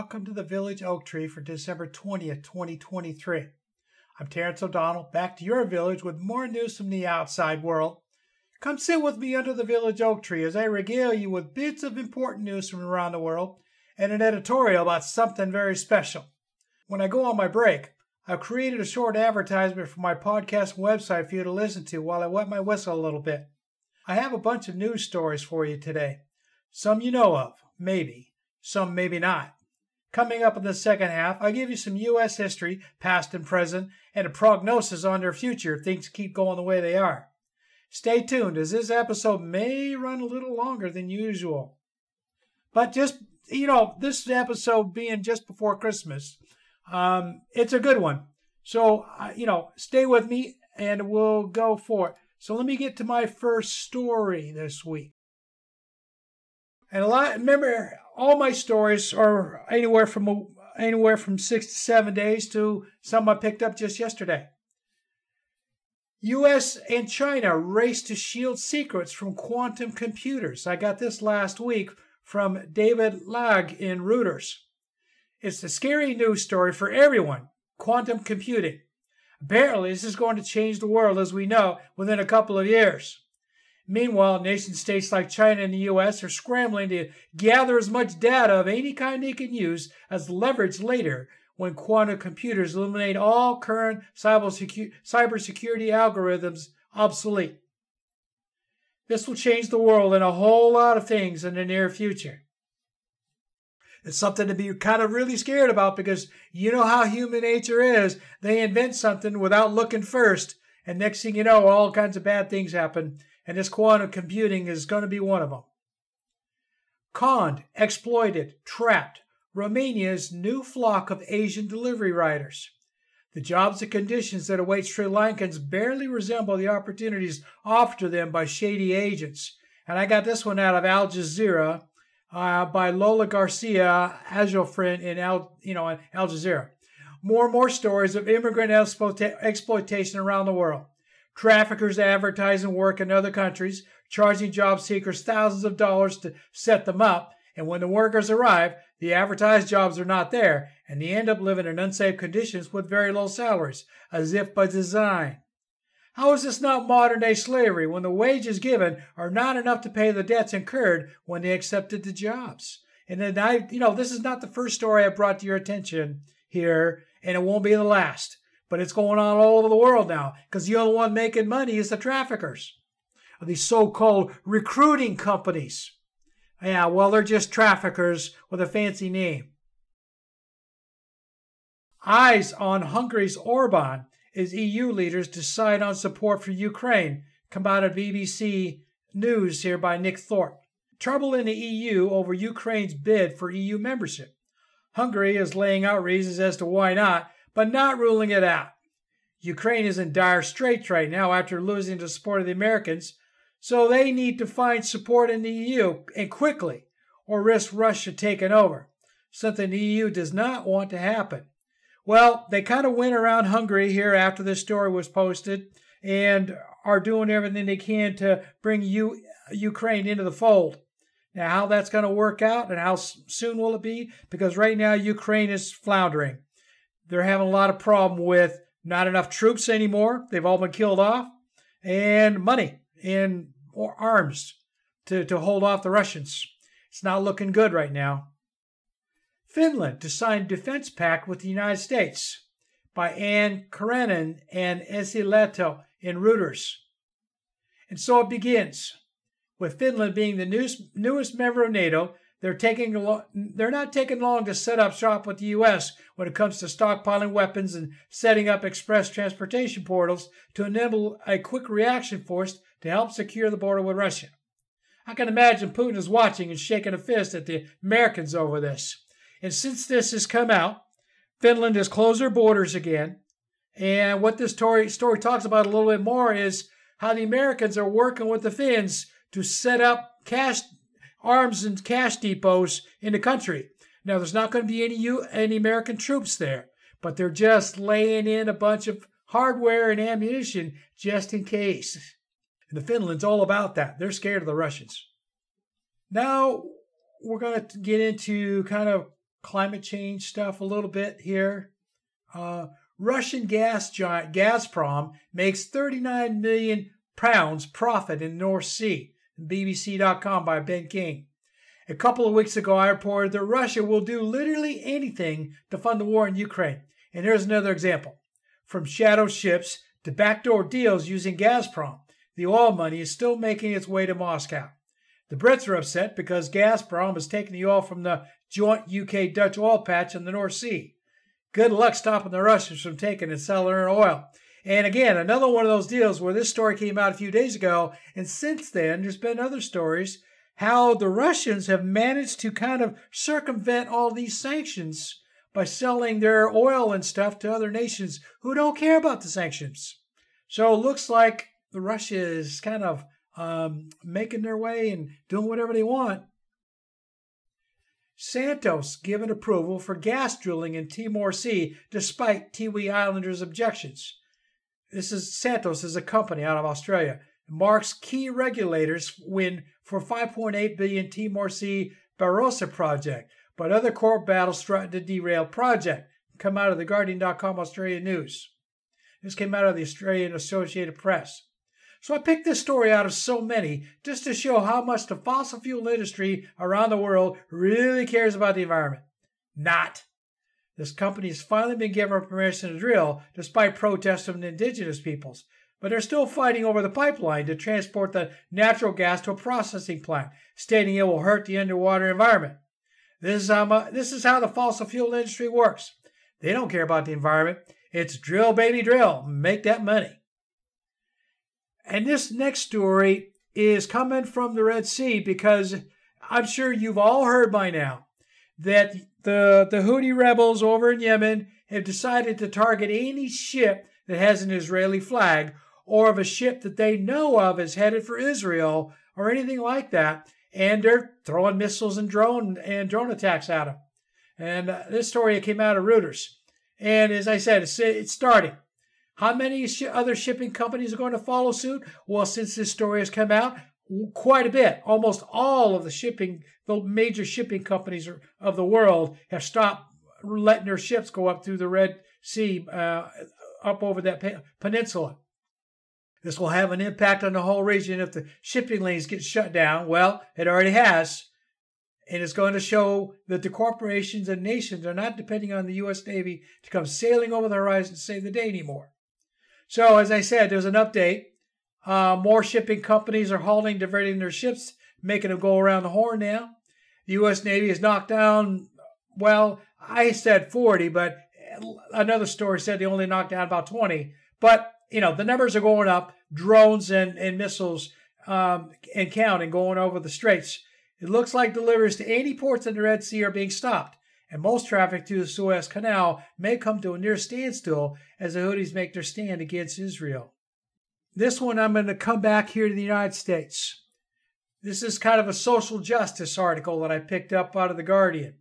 Welcome to the Village Oak Tree for December 20th, 2023. I'm Terrence O'Donnell, back to your village with more news from the outside world. Come sit with me under the Village Oak Tree as I regale you with bits of important news from around the world and an editorial about something very special. When I go on my break, I've created a short advertisement for my podcast website for you to listen to while I wet my whistle a little bit. I have a bunch of news stories for you today. Some you know of, maybe. Some maybe not. Coming up in the second half, I give you some U.S. history, past and present, and a prognosis on their future if things keep going the way they are. Stay tuned, as this episode may run a little longer than usual. But just, you know, this episode being just before Christmas, um, it's a good one. So, uh, you know, stay with me and we'll go for it. So, let me get to my first story this week. And a lot, remember, all my stories are anywhere from anywhere from six to seven days to some I picked up just yesterday. U.S. and China race to shield secrets from quantum computers. I got this last week from David Lague in Reuters. It's a scary news story for everyone. Quantum computing. Apparently, this is going to change the world as we know within a couple of years. Meanwhile, nation states like China and the US are scrambling to gather as much data of any kind they can use as leverage later when quantum computers eliminate all current cybersecurity algorithms obsolete. This will change the world in a whole lot of things in the near future. It's something to be kind of really scared about because you know how human nature is. They invent something without looking first, and next thing you know, all kinds of bad things happen and this quantum computing is going to be one of them. Conned, exploited, trapped, Romania's new flock of Asian delivery riders. The jobs and conditions that await Sri Lankans barely resemble the opportunities offered to them by shady agents. And I got this one out of Al Jazeera uh, by Lola Garcia Aljofrin in Al, you know, Al Jazeera. More and more stories of immigrant exploitation around the world. Traffickers advertise and work in other countries, charging job seekers thousands of dollars to set them up. And when the workers arrive, the advertised jobs are not there, and they end up living in unsafe conditions with very low salaries, as if by design. How is this not modern day slavery when the wages given are not enough to pay the debts incurred when they accepted the jobs? And then I, you know, this is not the first story I brought to your attention here, and it won't be the last. But it's going on all over the world now because the only one making money is the traffickers. These so called recruiting companies. Yeah, well, they're just traffickers with a fancy name. Eyes on Hungary's Orban as EU leaders decide on support for Ukraine. Come out of BBC News here by Nick Thorpe. Trouble in the EU over Ukraine's bid for EU membership. Hungary is laying out reasons as to why not, but not ruling it out. Ukraine is in dire straits right now after losing the support of the Americans, so they need to find support in the EU and quickly, or risk Russia taking over, something the EU does not want to happen. Well, they kind of went around Hungary here after this story was posted and are doing everything they can to bring U- Ukraine into the fold. Now, how that's going to work out and how soon will it be? Because right now, Ukraine is floundering. They're having a lot of problem with not enough troops anymore. They've all been killed off, and money and arms to, to hold off the Russians. It's not looking good right now. Finland to sign defense pact with the United States by Anne Kauranen and Essi Lehto in Reuters. And so it begins, with Finland being the newest, newest member of NATO they're taking lo- they're not taking long to set up shop with the U.S. when it comes to stockpiling weapons and setting up express transportation portals to enable a quick reaction force to help secure the border with Russia. I can imagine Putin is watching and shaking a fist at the Americans over this. And since this has come out, Finland has closed their borders again. And what this story, story talks about a little bit more is how the Americans are working with the Finns to set up cash arms and cash depots in the country. Now, there's not going to be any U- any American troops there, but they're just laying in a bunch of hardware and ammunition just in case. And the Finland's all about that. They're scared of the Russians. Now, we're going to get into kind of climate change stuff a little bit here. Uh, Russian gas giant Gazprom makes 39 million pounds profit in North Sea. BBC.com by Ben King. A couple of weeks ago, I reported that Russia will do literally anything to fund the war in Ukraine. And here's another example. From shadow ships to backdoor deals using Gazprom, the oil money is still making its way to Moscow. The Brits are upset because Gazprom is taking the oil from the joint UK Dutch oil patch in the North Sea. Good luck stopping the Russians from taking and selling their oil. And again, another one of those deals where this story came out a few days ago, and since then there's been other stories how the Russians have managed to kind of circumvent all these sanctions by selling their oil and stuff to other nations who don't care about the sanctions. So it looks like the Russia is kind of um, making their way and doing whatever they want. Santos given approval for gas drilling in Timor Sea despite Tiwi Islanders' objections. This is Santos is a company out of Australia. marks key regulators win for 5.8 billion Timor Sea Barossa project, but other court battles threaten to derail project. Come out of the Guardian.com Australian News. This came out of the Australian Associated Press. So I picked this story out of so many just to show how much the fossil fuel industry around the world really cares about the environment. Not. This company has finally been given permission to drill despite protests from the indigenous peoples, but they're still fighting over the pipeline to transport the natural gas to a processing plant, stating it will hurt the underwater environment. This is how, this is how the fossil fuel industry works. They don't care about the environment. It's drill, baby, drill. Make that money. And this next story is coming from the Red Sea because I'm sure you've all heard by now that the, the Houthi rebels over in Yemen have decided to target any ship that has an Israeli flag or of a ship that they know of is headed for Israel or anything like that. And they're throwing missiles and drone and drone attacks at them. And uh, this story came out of Reuters. And as I said, it's, it's starting. How many sh- other shipping companies are going to follow suit? Well, since this story has come out, quite a bit. Almost all of the shipping, the major shipping companies of the world have stopped letting their ships go up through the Red Sea, uh, up over that peninsula. This will have an impact on the whole region if the shipping lanes get shut down. Well, it already has. And it's going to show that the corporations and nations are not depending on the U.S. Navy to come sailing over the horizon to save the day anymore. So, as I said, there's an update. Uh, more shipping companies are halting, diverting their ships, making them go around the horn now. The U.S. Navy has knocked down, well, I said 40, but another story said they only knocked down about 20. But, you know, the numbers are going up. Drones and, and missiles um, and counting going over the straits. It looks like deliveries to 80 ports in the Red Sea are being stopped and most traffic through the Suez Canal may come to a near standstill as the Houthis make their stand against Israel. This one, I'm going to come back here to the United States. This is kind of a social justice article that I picked up out of The Guardian.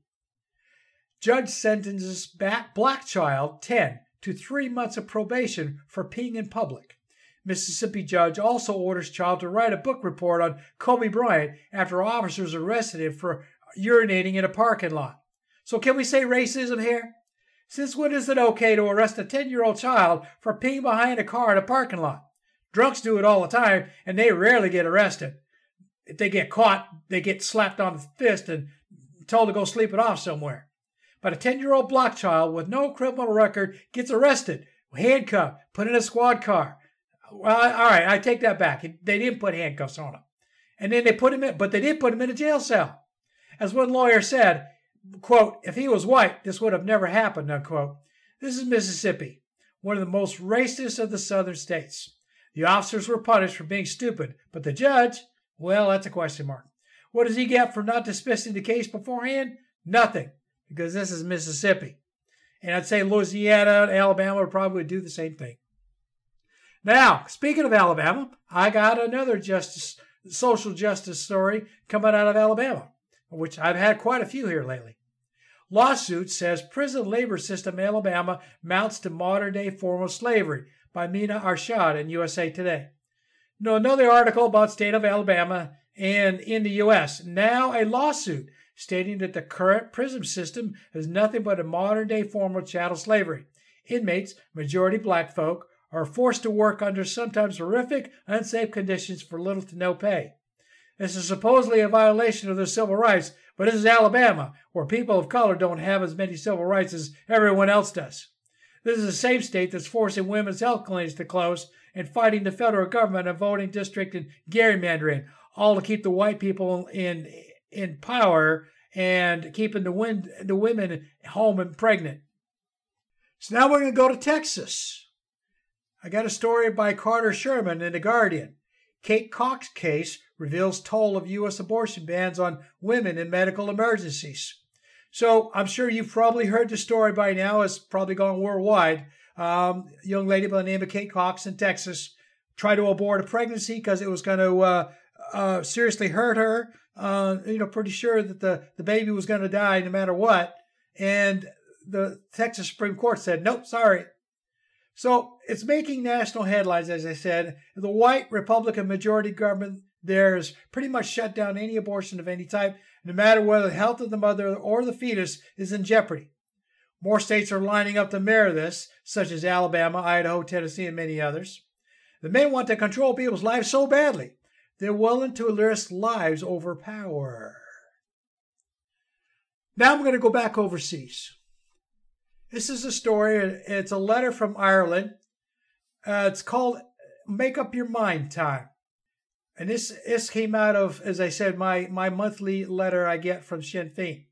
Judge sentences black child 10 to three months of probation for peeing in public. Mississippi judge also orders child to write a book report on Kobe Bryant after officers arrested him for urinating in a parking lot. So can we say racism here? Since when is it okay to arrest a 10 year old child for peeing behind a car in a parking lot? Drunks do it all the time, and they rarely get arrested. If they get caught, they get slapped on the fist and told to go sleep it off somewhere. But a 10 year old black child with no criminal record gets arrested, handcuffed, put in a squad car. Well, all right, I take that back. They didn't put handcuffs on him. And then they put him in, but they did put him in a jail cell. As one lawyer said, quote, if he was white, this would have never happened, unquote. This is Mississippi, one of the most racist of the southern states. The officers were punished for being stupid, but the judge, well, that's a question mark. What does he get for not dismissing the case beforehand? Nothing, because this is Mississippi. And I'd say Louisiana and Alabama would probably do the same thing. Now, speaking of Alabama, I got another justice, social justice story coming out of Alabama which I've had quite a few here lately. Lawsuit says prison labor system in Alabama mounts to modern day form of slavery by Minnah Arshad in USA Today. Now, another article about state of Alabama and in the U.S. Now a lawsuit stating that the current prison system is nothing but a modern day form of chattel slavery. Inmates, majority black folk, are forced to work under sometimes horrific, unsafe conditions for little to no pay. This is supposedly a violation of their civil rights, but this is Alabama, where people of color don't have as many civil rights as everyone else does. This is the same state that's forcing women's health clinics to close and fighting the federal government on voting district and gerrymandering, all to keep the white people in in power and keeping the, the women home and pregnant. So now we're going to go to Texas. I got a story by Carter Sherman in The Guardian. Kate Cox case reveals toll of U.S. abortion bans on women in medical emergencies. So I'm sure you've probably heard the story by now. It's probably gone worldwide. Um, young lady by the name of Kate Cox in Texas tried to abort a pregnancy because it was going to uh, uh, seriously hurt her uh, you know, pretty sure that the, the baby was going to die no matter what. And the Texas Supreme Court said, nope, sorry. So it's making national headlines, as I said. The white Republican majority government there has pretty much shut down any abortion of any type, no matter whether the health of the mother or the fetus is in jeopardy. More states are lining up to mirror this, such as Alabama, Idaho, Tennessee, and many others. The men want to control people's lives so badly they're willing to risk lives over power. Now I'm going to go back overseas. This is a story. It's a letter from Ireland. Uh, it's called "Make Up Your Mind Time," and this this came out of, as I said, my my monthly letter I get from Sinn Féin.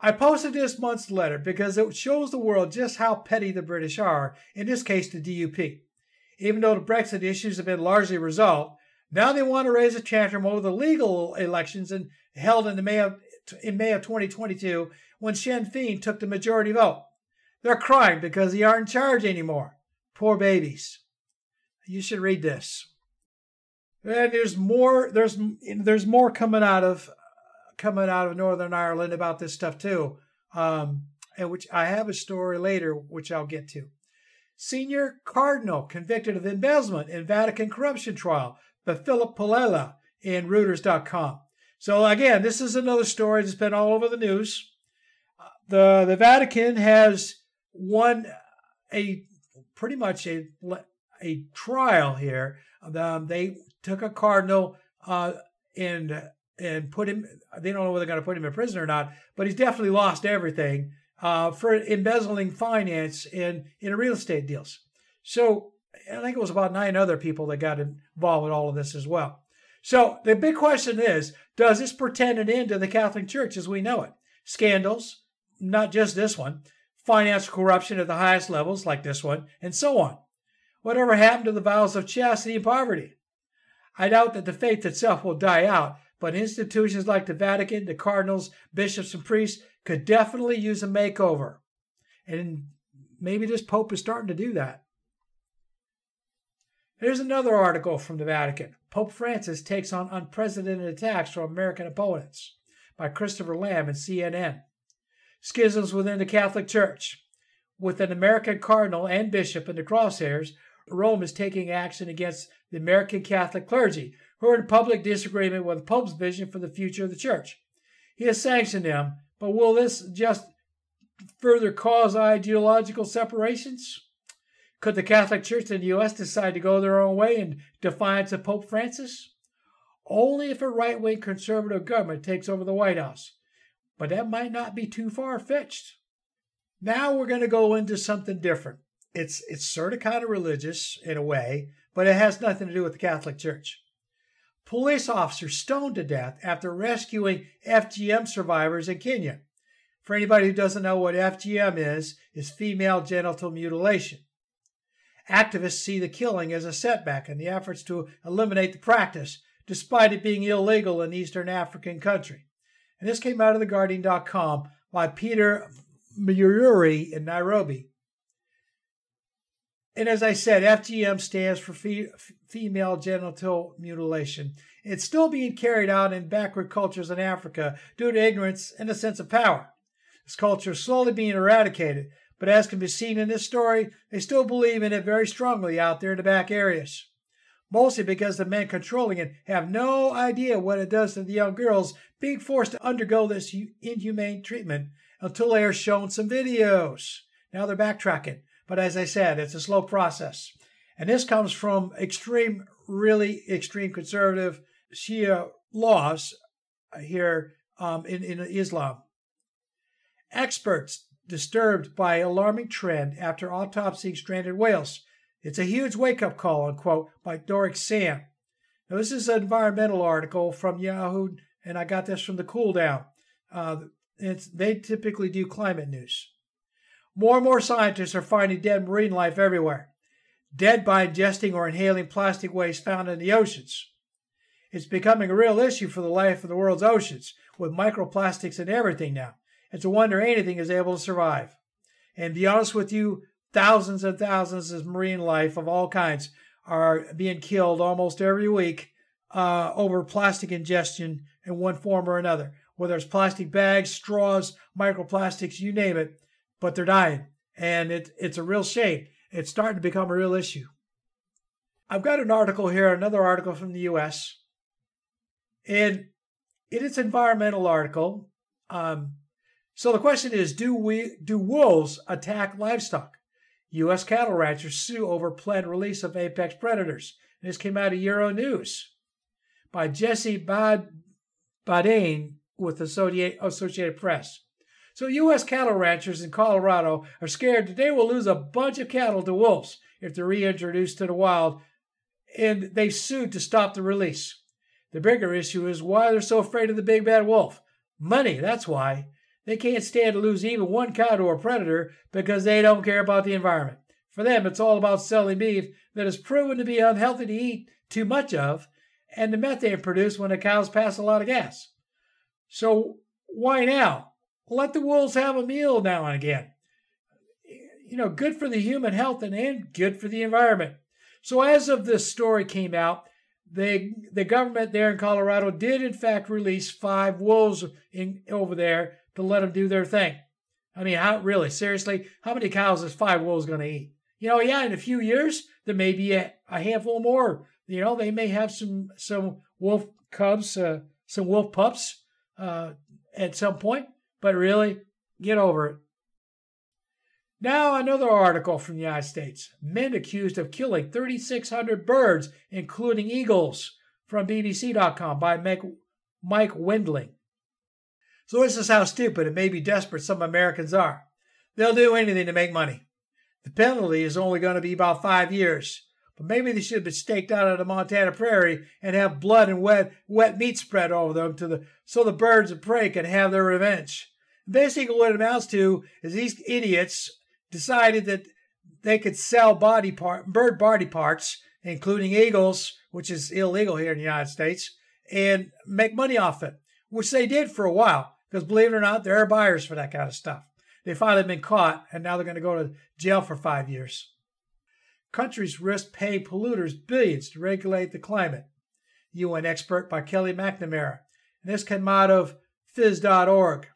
I posted this month's letter because it shows the world just how petty the British are. In this case, the DUP even though the Brexit issues have been largely resolved. Now they want to raise a tantrum over the legal elections and held in, May of, in May of 2022 when Sinn Féin took the majority vote. They're crying because they aren't in charge anymore. Poor babies. You should read this. And there's more. There's there's more coming out of coming out of Northern Ireland about this stuff too. Um, and which I have a story later, which I'll get to. Senior Cardinal convicted of embezzlement in Vatican corruption trial by Philip Pullella in Reuters.com. So again, this is another story that's been all over the news. The the Vatican has won a pretty much a a trial here. Um, they took a cardinal uh, and and put him. They don't know whether they're going to put him in prison or not, but he's definitely lost everything uh, for embezzling finance in, in real estate deals. So I think it was about nine other people that got involved in all of this as well. So the big question is does this portend an end to the Catholic Church as we know it? Scandals, not just this one, financial corruption at the highest levels, like this one, and so on. Whatever happened to the vows of chastity and poverty? I doubt that the faith itself will die out, but institutions like the Vatican, the cardinals, bishops, and priests could definitely use a makeover. And maybe this Pope is starting to do that. Here's another article from the Vatican. Pope Francis takes on unprecedented attacks from American opponents by Christopher Lamb and CNN. Schisms within the Catholic Church. With an American cardinal and bishop in the crosshairs, Rome is taking action against the American Catholic clergy, who are in public disagreement with the Pope's vision for the future of the Church. He has sanctioned them but will this just further cause ideological separations? Could the Catholic Church in the U.S. decide to go their own way in defiance of Pope Francis? Only if a right wing conservative government takes over the White House. But that might not be too far fetched. Now we're going to go into something different. It's, it's sort of kind of religious in a way, but it has nothing to do with the Catholic Church. Police officer stoned to death after rescuing FGM survivors in Kenya. For anybody who doesn't know what FGM is, is female genital mutilation. Activists see the killing as a setback in the efforts to eliminate the practice, despite it being illegal in Eastern African country. And this came out of theguardian.com by Peter Muiruri in Nairobi. And as I said, FGM stands for fe- female genital mutilation. It's still being carried out in backward cultures in Africa due to ignorance and a sense of power. This culture is slowly being eradicated, but as can be seen in this story, they still believe in it very strongly out there in the back areas. mostly because the men controlling it have no idea what it does to the young girls being forced to undergo this inhumane treatment until they are shown some videos. Now they're backtracking. But as I said, it's a slow process. And this comes from extreme, really extreme conservative Shia laws here um, in, in Islam. Experts disturbed by alarming trend after autopsying stranded whales. It's a huge wake up call, unquote, by Doric Sam. Now, this is an environmental article from Yahoo, and I got this from the Cool Down. Uh, they typically do climate news. More and more scientists are finding dead marine life everywhere, dead by ingesting or inhaling plastic waste found in the oceans. It's becoming a real issue for the life of the world's oceans, with microplastics in everything now. It's a wonder anything is able to survive. And to be honest with you, thousands and thousands of marine life of all kinds are being killed almost every week uh, over plastic ingestion in one form or another. Whether it's plastic bags, straws, microplastics, you name it, but they're dying. And it, it's a real shame. It's starting to become a real issue. I've got an article here, another article from the US. And it is environmental article. Um, so the question is, do we do wolves attack livestock? U.S. cattle ranchers sue over planned release of apex predators. This came out of Euro News by Jesse Bad Bedayn with the Associated Press. So U.S. cattle ranchers in Colorado are scared that they will lose a bunch of cattle to wolves if they're reintroduced to the wild, and they've sued to stop the release. The bigger issue is why they're so afraid of the big bad wolf. Money, that's why. They can't stand to lose even one cow to a predator because they don't care about the environment. For them, it's all about selling beef that is proven to be unhealthy to eat too much of and the methane produced when the cows pass a lot of gas. So why now? Let the wolves have a meal now and again. You know, good for the human health and, and good for the environment. So as of this story came out, the the government there in Colorado did in fact release five wolves in over there to let them do their thing. I mean, how really seriously? How many cows is five wolves going to eat? You know, yeah, in a few years there may be a, a handful more. You know, they may have some some wolf cubs, uh, some wolf pups uh, at some point. But really, get over it. Now, another article from the United States. Men accused of killing 3,600 birds, including eagles, from BBC.com by Mike, Wendling. So, this is how stupid and maybe desperate some Americans are. They'll do anything to make money. The penalty is only going to be about five years, but maybe they should have been staked out on the Montana prairie and have blood and wet, wet meat spread over them to the, so the birds of prey can have their revenge. Basically, what it amounts to is these idiots decided that they could sell body part, bird body parts, including eagles, which is illegal here in the United States, and make money off it, which they did for a while. Because believe it or not, there are buyers for that kind of stuff. They finally been caught, and now they're going to go to jail for five years. Countries risk paying polluters billions to regulate the climate. UN expert by Kelly Macnamara. And this came out of phys.org.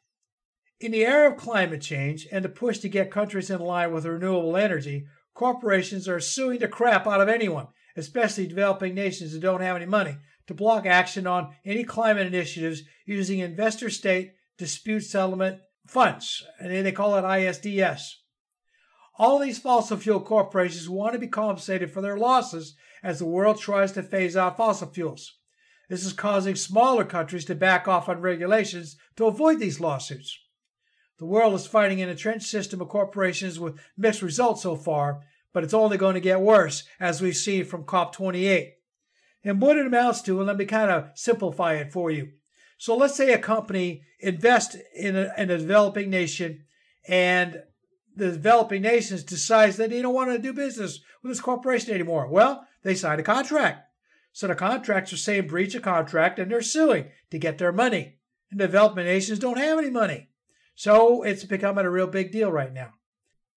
In the era of climate change and the push to get countries in line with renewable energy, corporations are suing the crap out of anyone, especially developing nations that don't have any money, to block action on any climate initiatives using investor state dispute settlement funds, and they call it ISDS. All these fossil fuel corporations want to be compensated for their losses as the world tries to phase out fossil fuels. This is causing smaller countries to back off on regulations to avoid these lawsuits. The world is fighting an entrenched system of corporations with mixed results so far, but it's only going to get worse, as we've seen from COP28. And what it amounts to, and let me kind of simplify it for you. So let's say a company invests in a, in a developing nation, and the developing nations decides that they don't want to do business with this corporation anymore. Well, they sign a contract. So the contracts are saying breach of contract, and they're suing to get their money. And developing nations don't have any money. So it's becoming a real big deal right now.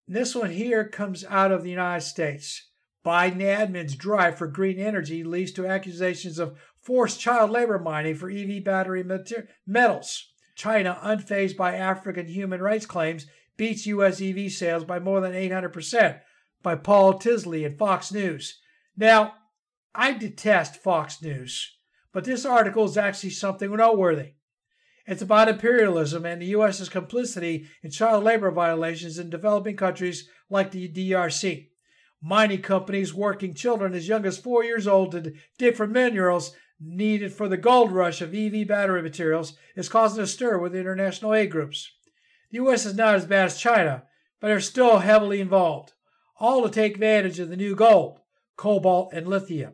This one here comes out of the United States. Biden admin's drive for green energy leads to accusations of forced child labor mining for EV battery metals. China, unfazed by African human rights claims, beats U.S. EV sales by more than 800%, by Paul Tilsley at Fox News. Now, I detest Fox News, but this article is actually something noteworthy. It's about imperialism and the U.S.'s complicity in child labor violations in developing countries like the DRC. Mining companies working children as young as four years old to dig for minerals needed for the gold rush of EV battery materials is causing a stir with international aid groups. The U.S. is not as bad as China, but are still heavily involved, all to take advantage of the new gold, cobalt, and lithium.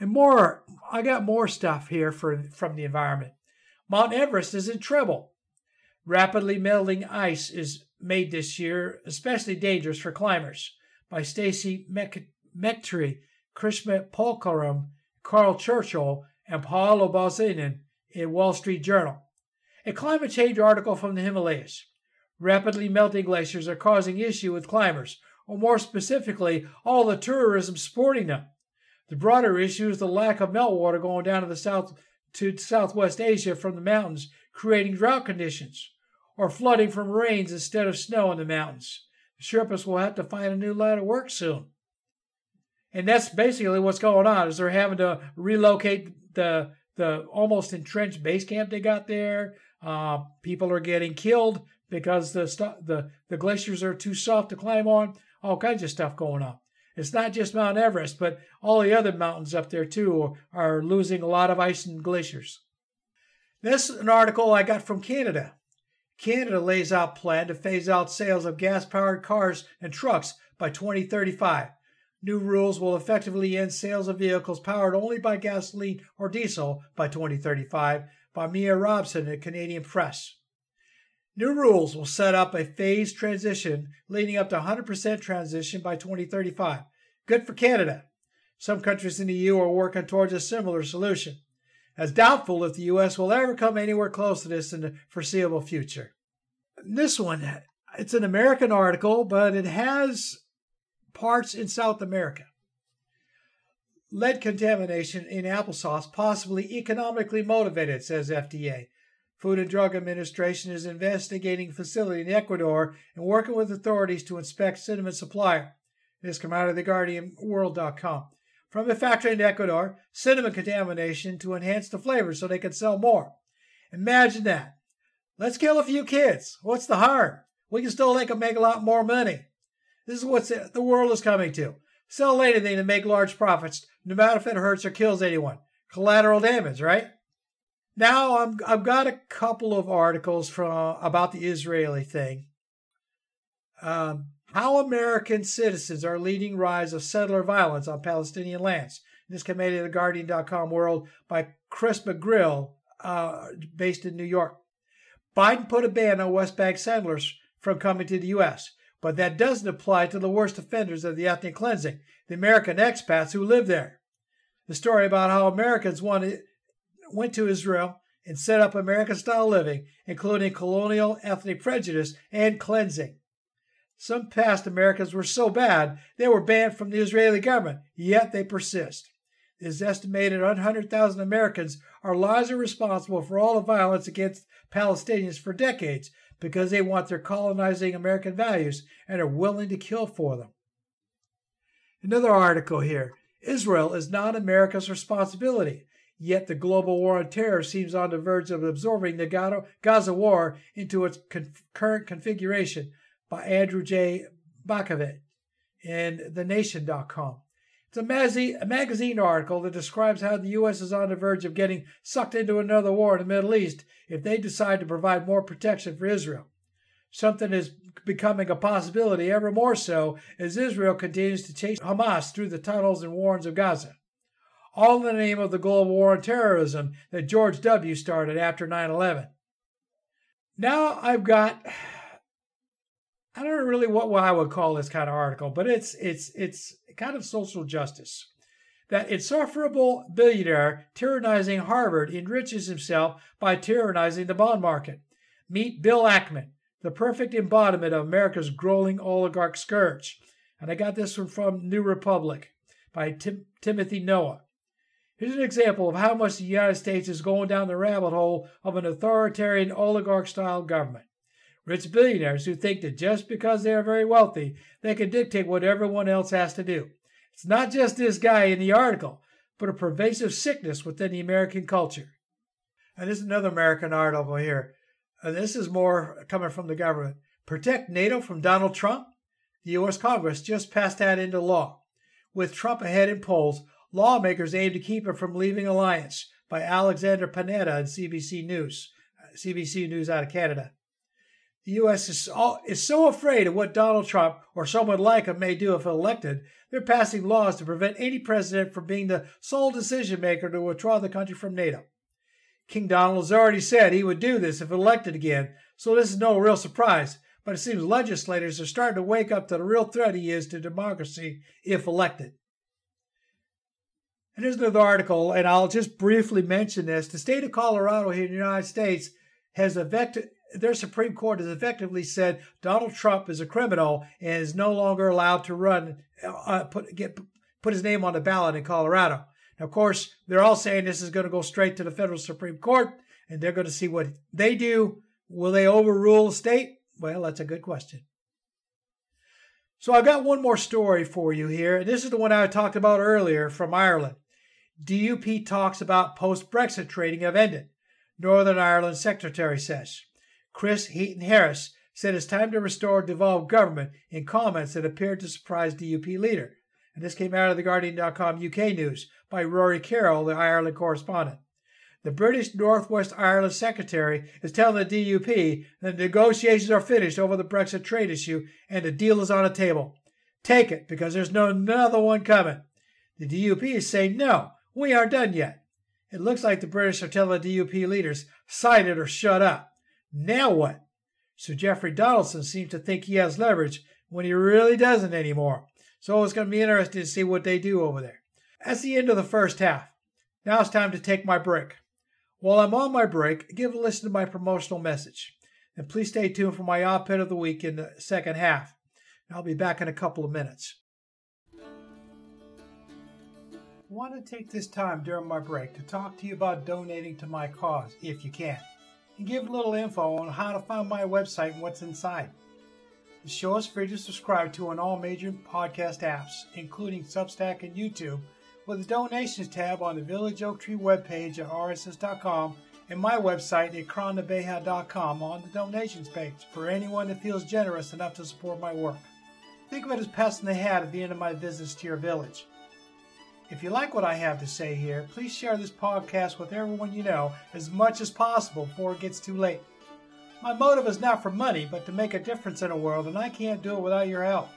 And more, I got more stuff here for, from the environment. Mount Everest is in trouble. Rapidly melting ice is made this year especially dangerous for climbers by Stacy Meichtry, Krishna Pokharel, Carl Churchill, and Paolo Balzinin in Wall Street Journal. A climate change article from the Himalayas. Rapidly melting glaciers are causing issue with climbers, or more specifically, all the tourism supporting them. The broader issue is the lack of meltwater going down to the south to Southwest Asia from the mountains, creating drought conditions, or flooding from rains instead of snow in the mountains. The Sherpas will have to find a new line of work soon. And that's basically what's going on is they're having to relocate the the almost entrenched base camp they got there. Uh, people are getting killed because the the the glaciers are too soft to climb on. All kinds of stuff going on. It's not just Mount Everest, but all the other mountains up there too are losing a lot of ice and glaciers. This is an article I got from Canada. Canada lays out plan to phase out sales of gas-powered cars and trucks by 2035. New rules will effectively end sales of vehicles powered only by gasoline or diesel by 2035 by Mia Rabson at Canadian Press. New rules will set up a phased transition leading up to 100% transition by 2035. Good for Canada. Some countries in the EU are working towards a similar solution. It's doubtful if the US will ever come anywhere close to this in the foreseeable future. This one, it's an American article, but it has parts in South America. Lead contamination in applesauce possibly economically motivated, says FDA. Food and Drug Administration is investigating facility in Ecuador and working with authorities to inspect cinnamon supplier. This come out of the GuardianWorld.com. From a factory in Ecuador, cinnamon contamination to enhance the flavor so they can sell more. Imagine that. Let's kill a few kids. What's the harm? We can still make a lot more money. This is what the world is coming to. Sell anything to make large profits, no matter if it hurts or kills anyone. Collateral damage, right? Now I'm, I've got a couple of articles from about the Israeli thing. Um, how American citizens are leading rise of settler violence on Palestinian lands. This came out of the Guardian.com world by Chris McGreal, uh, based in New York. Biden put a ban on West Bank settlers from coming to the U.S., but that doesn't apply to the worst offenders of the ethnic cleansing, the American expats who live there. The story about how Americans went to Israel and set up American style living, including colonial ethnic prejudice and cleansing. Some past Americans were so bad they were banned from the Israeli government, yet they persist. It is estimated 100,000 Americans are largely responsible for all the violence against Palestinians for decades because they want their colonizing American values and are willing to kill for them. Another article here Israel is not America's responsibility. Yet the global war on terror seems on the verge of absorbing the Gaza war into its con- current configuration by Andrew J. Bakovic in TheNation.com. It's a, mazi- a magazine article that describes how the U.S. is on the verge of getting sucked into another war in the Middle East if they decide to provide more protection for Israel. Something is becoming a possibility ever more so as Israel continues to chase Hamas through the tunnels and warrens of Gaza all in the name of the global war on terrorism that George W. started after 9 11. Now I've got. I don't know really what, what I would call this kind of article, but it's it's it's kind of social justice. That insufferable billionaire tyrannizing Harvard enriches himself by tyrannizing the bond market. Meet Bill Ackman, the perfect embodiment of America's growing oligarch scourge. And I got this one from New Republic by Tim- Timothy Noah. Here's an example of how much the United States is going down the rabbit hole of an authoritarian oligarch style government. Rich billionaires who think that just because they are very wealthy, they can dictate what everyone else has to do. It's not just this guy in the article, but a pervasive sickness within the American culture. And this is another American article here. And this is more coming from the government. Protect NATO from Donald Trump? The U.S. Congress just passed that into law. With Trump ahead in polls, lawmakers aim to keep him from leaving alliance by Alexander Panetta and CBC News, uh, CBC News out of Canada. The U.S. Is, is so afraid of what Donald Trump or someone like him may do if elected, they're passing laws to prevent any president from being the sole decision maker to withdraw the country from NATO. King Donald has already said he would do this if elected again, so this is no real surprise, but it seems legislators are starting to wake up to the real threat he is to democracy if elected. And here's another article, and I'll just briefly mention this. The state of Colorado here in the United States has effected, their Supreme Court has effectively said Donald Trump is a criminal and is no longer allowed to run, uh, put, get, put his name on the ballot in Colorado. Now, of course, they're all saying this is going to go straight to the federal Supreme Court, and they're going to see what they do. Will they overrule the state? Well, that's a good question. So I've got one more story for you here, and this is the one I talked about earlier from Ireland. DUP talks about post Brexit trading have ended, Northern Ireland Secretary says. Chris Heaton Harris said it's time to restore devolved government in comments that appeared to surprise DUP leader. And this came out of the Guardian.com UK news by Rory Carroll, the Ireland correspondent. The British Northwest Ireland Secretary is telling the DUP that negotiations are finished over the Brexit trade issue and the deal is on the table. Take it because there's no another one coming. The DUP is saying no, we aren't done yet. It looks like the British are telling the DUP leaders, sign it or shut up. Now what? So Jeffrey Donaldson seems to think he has leverage when he really doesn't anymore. So it's going to be interesting to see what they do over there. That's the end of the first half. Now it's time to take my break. While I'm on my break, give a listen to my promotional message. And please stay tuned for my op ed of the week in the second half. I'll be back in a couple of minutes. I want to take this time during my break to talk to you about donating to my cause, if you can, and give a little info on how to find my website and what's inside. The show is free to subscribe to on all major podcast apps, including Substack and YouTube, with a donations tab on the Village Oak Tree webpage at rss.com and my website at krondabeha.com on the donations page for anyone that feels generous enough to support my work. Think of it as passing the hat at the end of my visits to your village. If you like what I have to say here, please share this podcast with everyone you know as much as possible before it gets too late. My motive is not for money, but to make a difference in the world, and I can't do it without your help.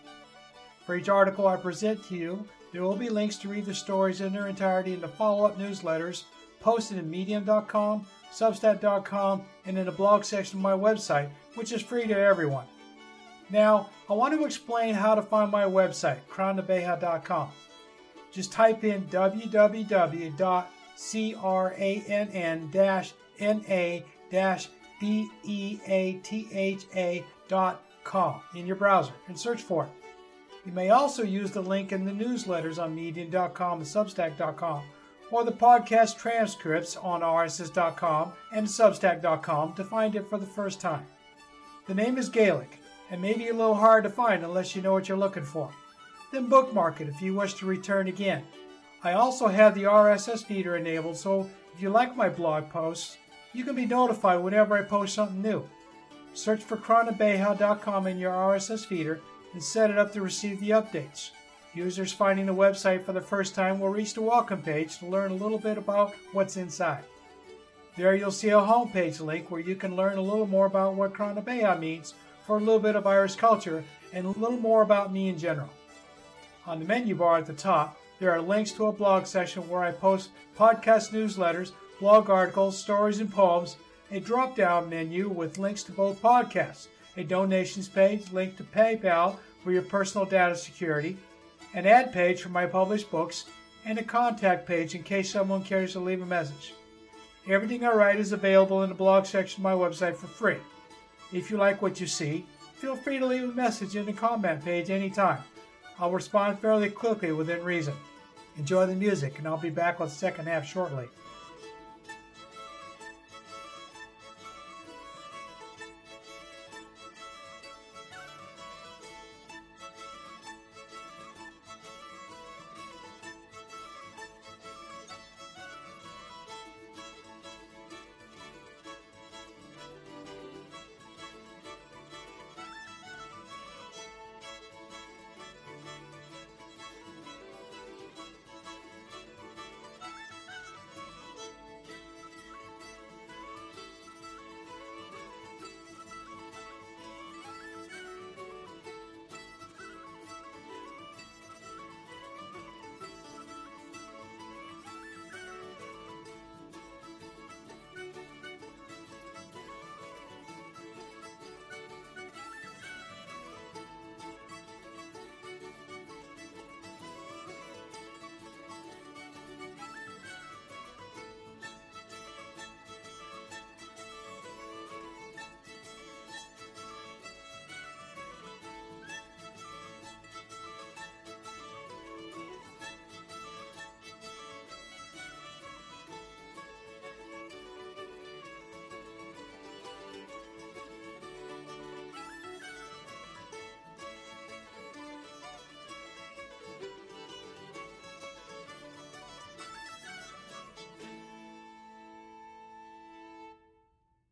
For each article I present to you, there will be links to read the stories in their entirety in the follow up newsletters posted in medium.com, substack.com, and in the blog section of my website, which is free to everyone. Now, I want to explain how to find my website, krondabeha.com just type in www.cranna-beatha.com in your browser and search for it. You may also use the link in the newsletters on medium.com and substack.com or the podcast transcripts on rss.com and substack.com to find it for the first time. The name is Gaelic and may be a little hard to find unless you know what you're looking for then bookmark it if you wish to return again. I also have the RSS feeder enabled, so if you like my blog posts, you can be notified whenever I post something new. Search for krondabeha.com in your RSS feeder and set it up to receive the updates. Users finding the website for the first time will reach the welcome page to learn a little bit about what's inside. There you'll see a homepage link where you can learn a little more about what Crondabeha means for a little bit of Irish culture and a little more about me in general. On the menu bar at the top, there are links to a blog section where I post podcast newsletters, blog articles, stories, and poems, a drop down menu with links to both podcasts, a donations page linked to PayPal for your personal data security, an ad page for my published books, and a contact page in case someone cares to leave a message. Everything I write is available in the blog section of my website for free. If you like what you see, feel free to leave a message in the comment page anytime. I'll respond fairly quickly within reason. Enjoy the music, and I'll be back with the second half shortly.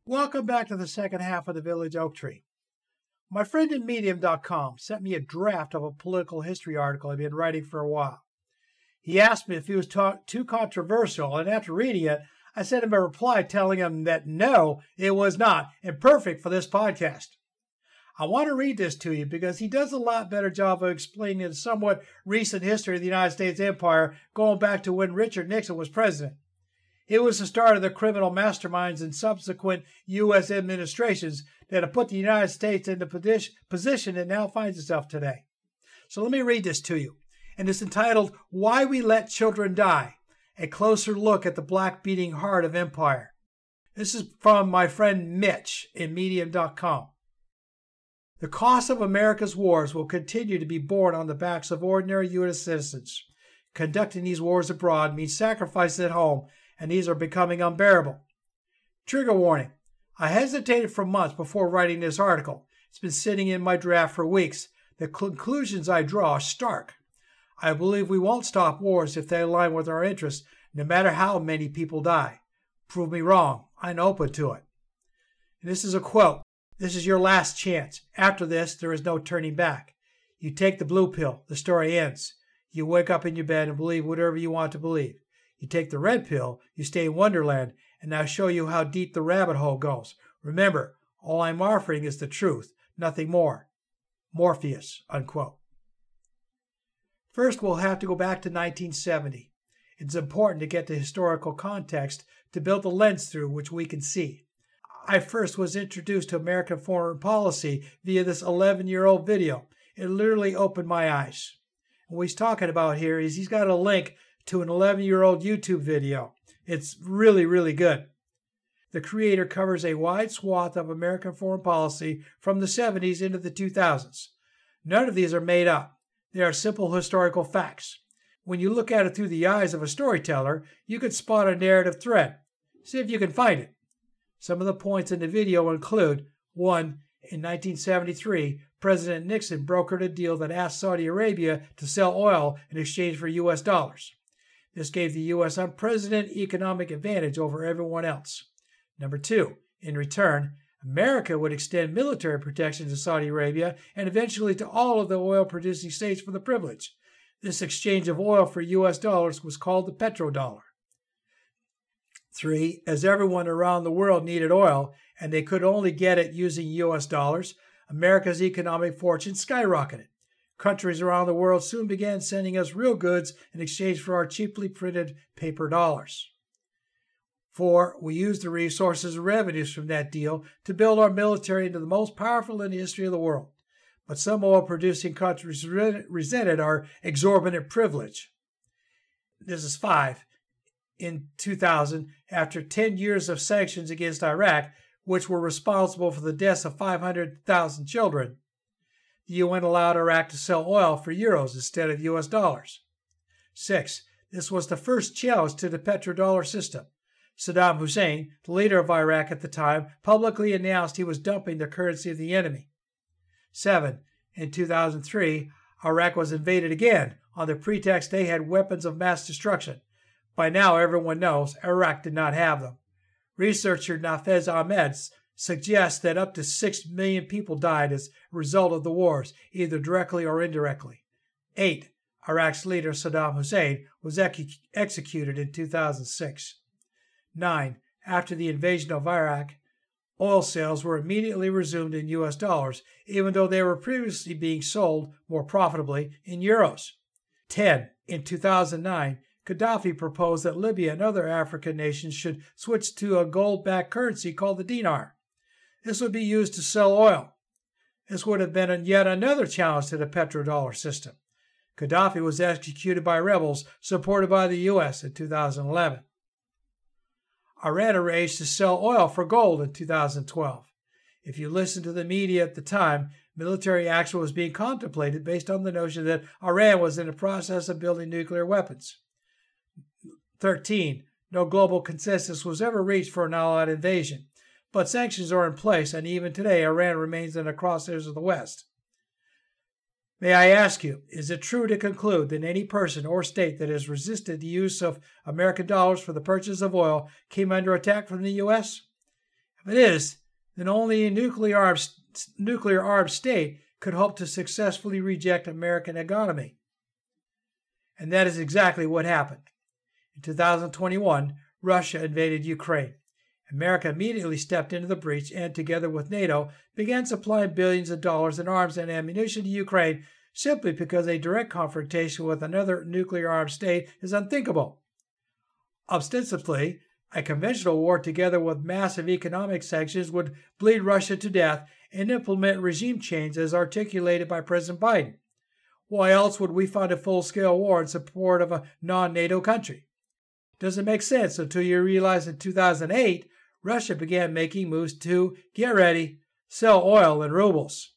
Welcome back to the second half of the Village Oak Tree. My friend at Medium.com sent me a draft of a political history article I've been writing for a while. He asked me if it was too controversial, and after reading it, I sent him a reply telling him that no, it was not, and perfect for this podcast. I want to read this to you because he does a lot better job of explaining the somewhat recent history of the United States empire going back to when Richard Nixon was president. It was the start of the criminal masterminds and subsequent U.S. administrations that have put the United States in the position it now finds itself today. So let me read this to you. And it's entitled Why We Let Children Die A Closer Look at the Black Beating Heart of Empire. This is from my friend Mitch in Medium.com. The cost of America's wars will continue to be borne on the backs of ordinary U.S. citizens. Conducting these wars abroad means sacrifices at home and these are becoming unbearable. Trigger warning I hesitated for months before writing this article. It's been sitting in my draft for weeks. The conclusions I draw are stark. I believe we won't stop wars if they align with our interests, no matter how many people die. Prove me wrong. I'm open to it. And this is a quote. This is your last chance. After this, there is no turning back. You take the blue pill, the story ends. You wake up in your bed and believe whatever you want to believe. You take the red pill, you stay in Wonderland, and I'll show you how deep the rabbit hole goes. Remember, all I'm offering is the truth, nothing more. Morpheus, unquote. First, we'll have to go back to 1970. It's important to get the historical context to build the lens through which we can see. I first was introduced to American foreign policy via this 11 year old video. It literally opened my eyes. What he's talking about here is he's got a link to an 11 year old YouTube video. It's really, really good. The creator covers a wide swath of American foreign policy from the 70s into the 2000s. None of these are made up, they are simple historical facts. When you look at it through the eyes of a storyteller, you can spot a narrative thread. See if you can find it. Some of the points in the video include 1. In 1973, President Nixon brokered a deal that asked Saudi Arabia to sell oil in exchange for U.S. dollars. This gave the U.S. unprecedented economic advantage over everyone else. Number two, in return, America would extend military protection to Saudi Arabia and eventually to all of the oil producing states for the privilege. This exchange of oil for U.S. dollars was called the petrodollar. Three, as everyone around the world needed oil and they could only get it using U.S. dollars, America's economic fortune skyrocketed. Countries around the world soon began sending us real goods in exchange for our cheaply printed paper dollars. Four, we used the resources and revenues from that deal to build our military into the most powerful in the history of the world. But some oil producing countries resented our exorbitant privilege. This is five. In 2000, after 10 years of sanctions against Iraq, which were responsible for the deaths of 500,000 children, the UN allowed Iraq to sell oil for euros instead of US dollars. 6. This was the first challenge to the petrodollar system. Saddam Hussein, the leader of Iraq at the time, publicly announced he was dumping the currency of the enemy. 7. In 2003, Iraq was invaded again on the pretext they had weapons of mass destruction. By now, everyone knows Iraq did not have them. Researcher Nafeez Ahmed suggests that up to 6 million people died as a result of the wars, either directly or indirectly. 8. Iraq's leader Saddam Hussein was ex- executed in 2006. 9. After the invasion of Iraq, oil sales were immediately resumed in US dollars, even though they were previously being sold more profitably in euros. 10. In 2009, Gaddafi proposed that Libya and other African nations should switch to a gold backed currency called the dinar. This would be used to sell oil. This would have been yet another challenge to the petrodollar system. Gaddafi was executed by rebels supported by the U.S. in 2011. Iran arranged to sell oil for gold in 2012. If you listen to the media at the time, military action was being contemplated based on the notion that Iran was in the process of building nuclear weapons. 13. No global consensus was ever reached for an allied invasion. But sanctions are in place, and even today, Iran remains in the crosshairs of the West. May I ask you, is it true to conclude that any person or state that has resisted the use of American dollars for the purchase of oil came under attack from the U.S.? If it is, then only a nuclear armed, nuclear armed state could hope to successfully reject American economy. And that is exactly what happened. In 2021, Russia invaded Ukraine. America immediately stepped into the breach and, together with NATO, began supplying billions of dollars in arms and ammunition to Ukraine simply because a direct confrontation with another nuclear armed state is unthinkable. Ostensibly, a conventional war together with massive economic sanctions would bleed Russia to death and implement regime change as articulated by President Biden. Why else would we fund a full scale war in support of a non NATO country? Doesn't make sense until you realize in 2008 Russia began making moves to, get ready, sell oil in rubles.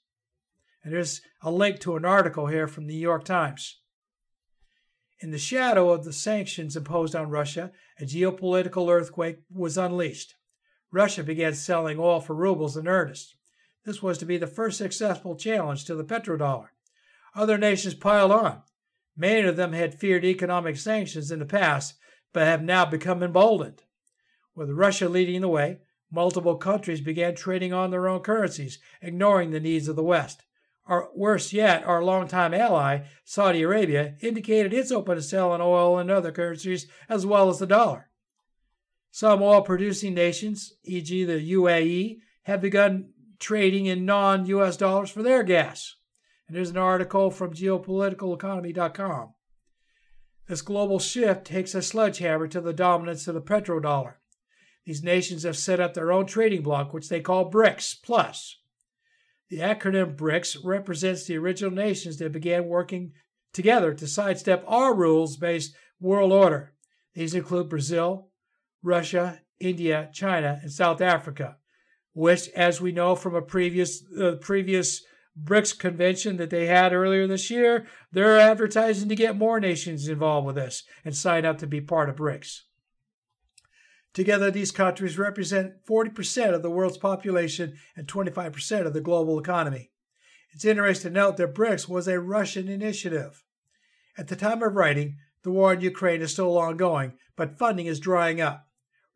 And there's a link to an article here from the New York Times. In the shadow of the sanctions imposed on Russia, a geopolitical earthquake was unleashed. Russia began selling oil for rubles in earnest. This was to be the first successful challenge to the petrodollar. Other nations piled on. Many of them had feared economic sanctions in the past, but have now become emboldened. With Russia leading the way, multiple countries began trading on their own currencies, ignoring the needs of the West. Or worse yet, our longtime ally, Saudi Arabia, indicated it's open to selling oil and other currencies as well as the dollar. Some oil producing nations, e.g., the UAE, have begun trading in non US dollars for their gas. And there's an article from geopoliticaleconomy.com. This global shift takes a sledgehammer to the dominance of the petrodollar. These nations have set up their own trading bloc, which they call BRICS Plus. The acronym BRICS represents the original nations that began working together to sidestep our rules based world order. These include Brazil, Russia, India, China, and South Africa, which, as we know from a previous uh, previous BRICS convention that they had earlier this year, they're advertising to get more nations involved with this and sign up to be part of BRICS. Together, these countries represent 40% of the world's population and 25% of the global economy. It's interesting to note that BRICS was a Russian initiative. At the time of writing, the war in Ukraine is still ongoing, but funding is drying up.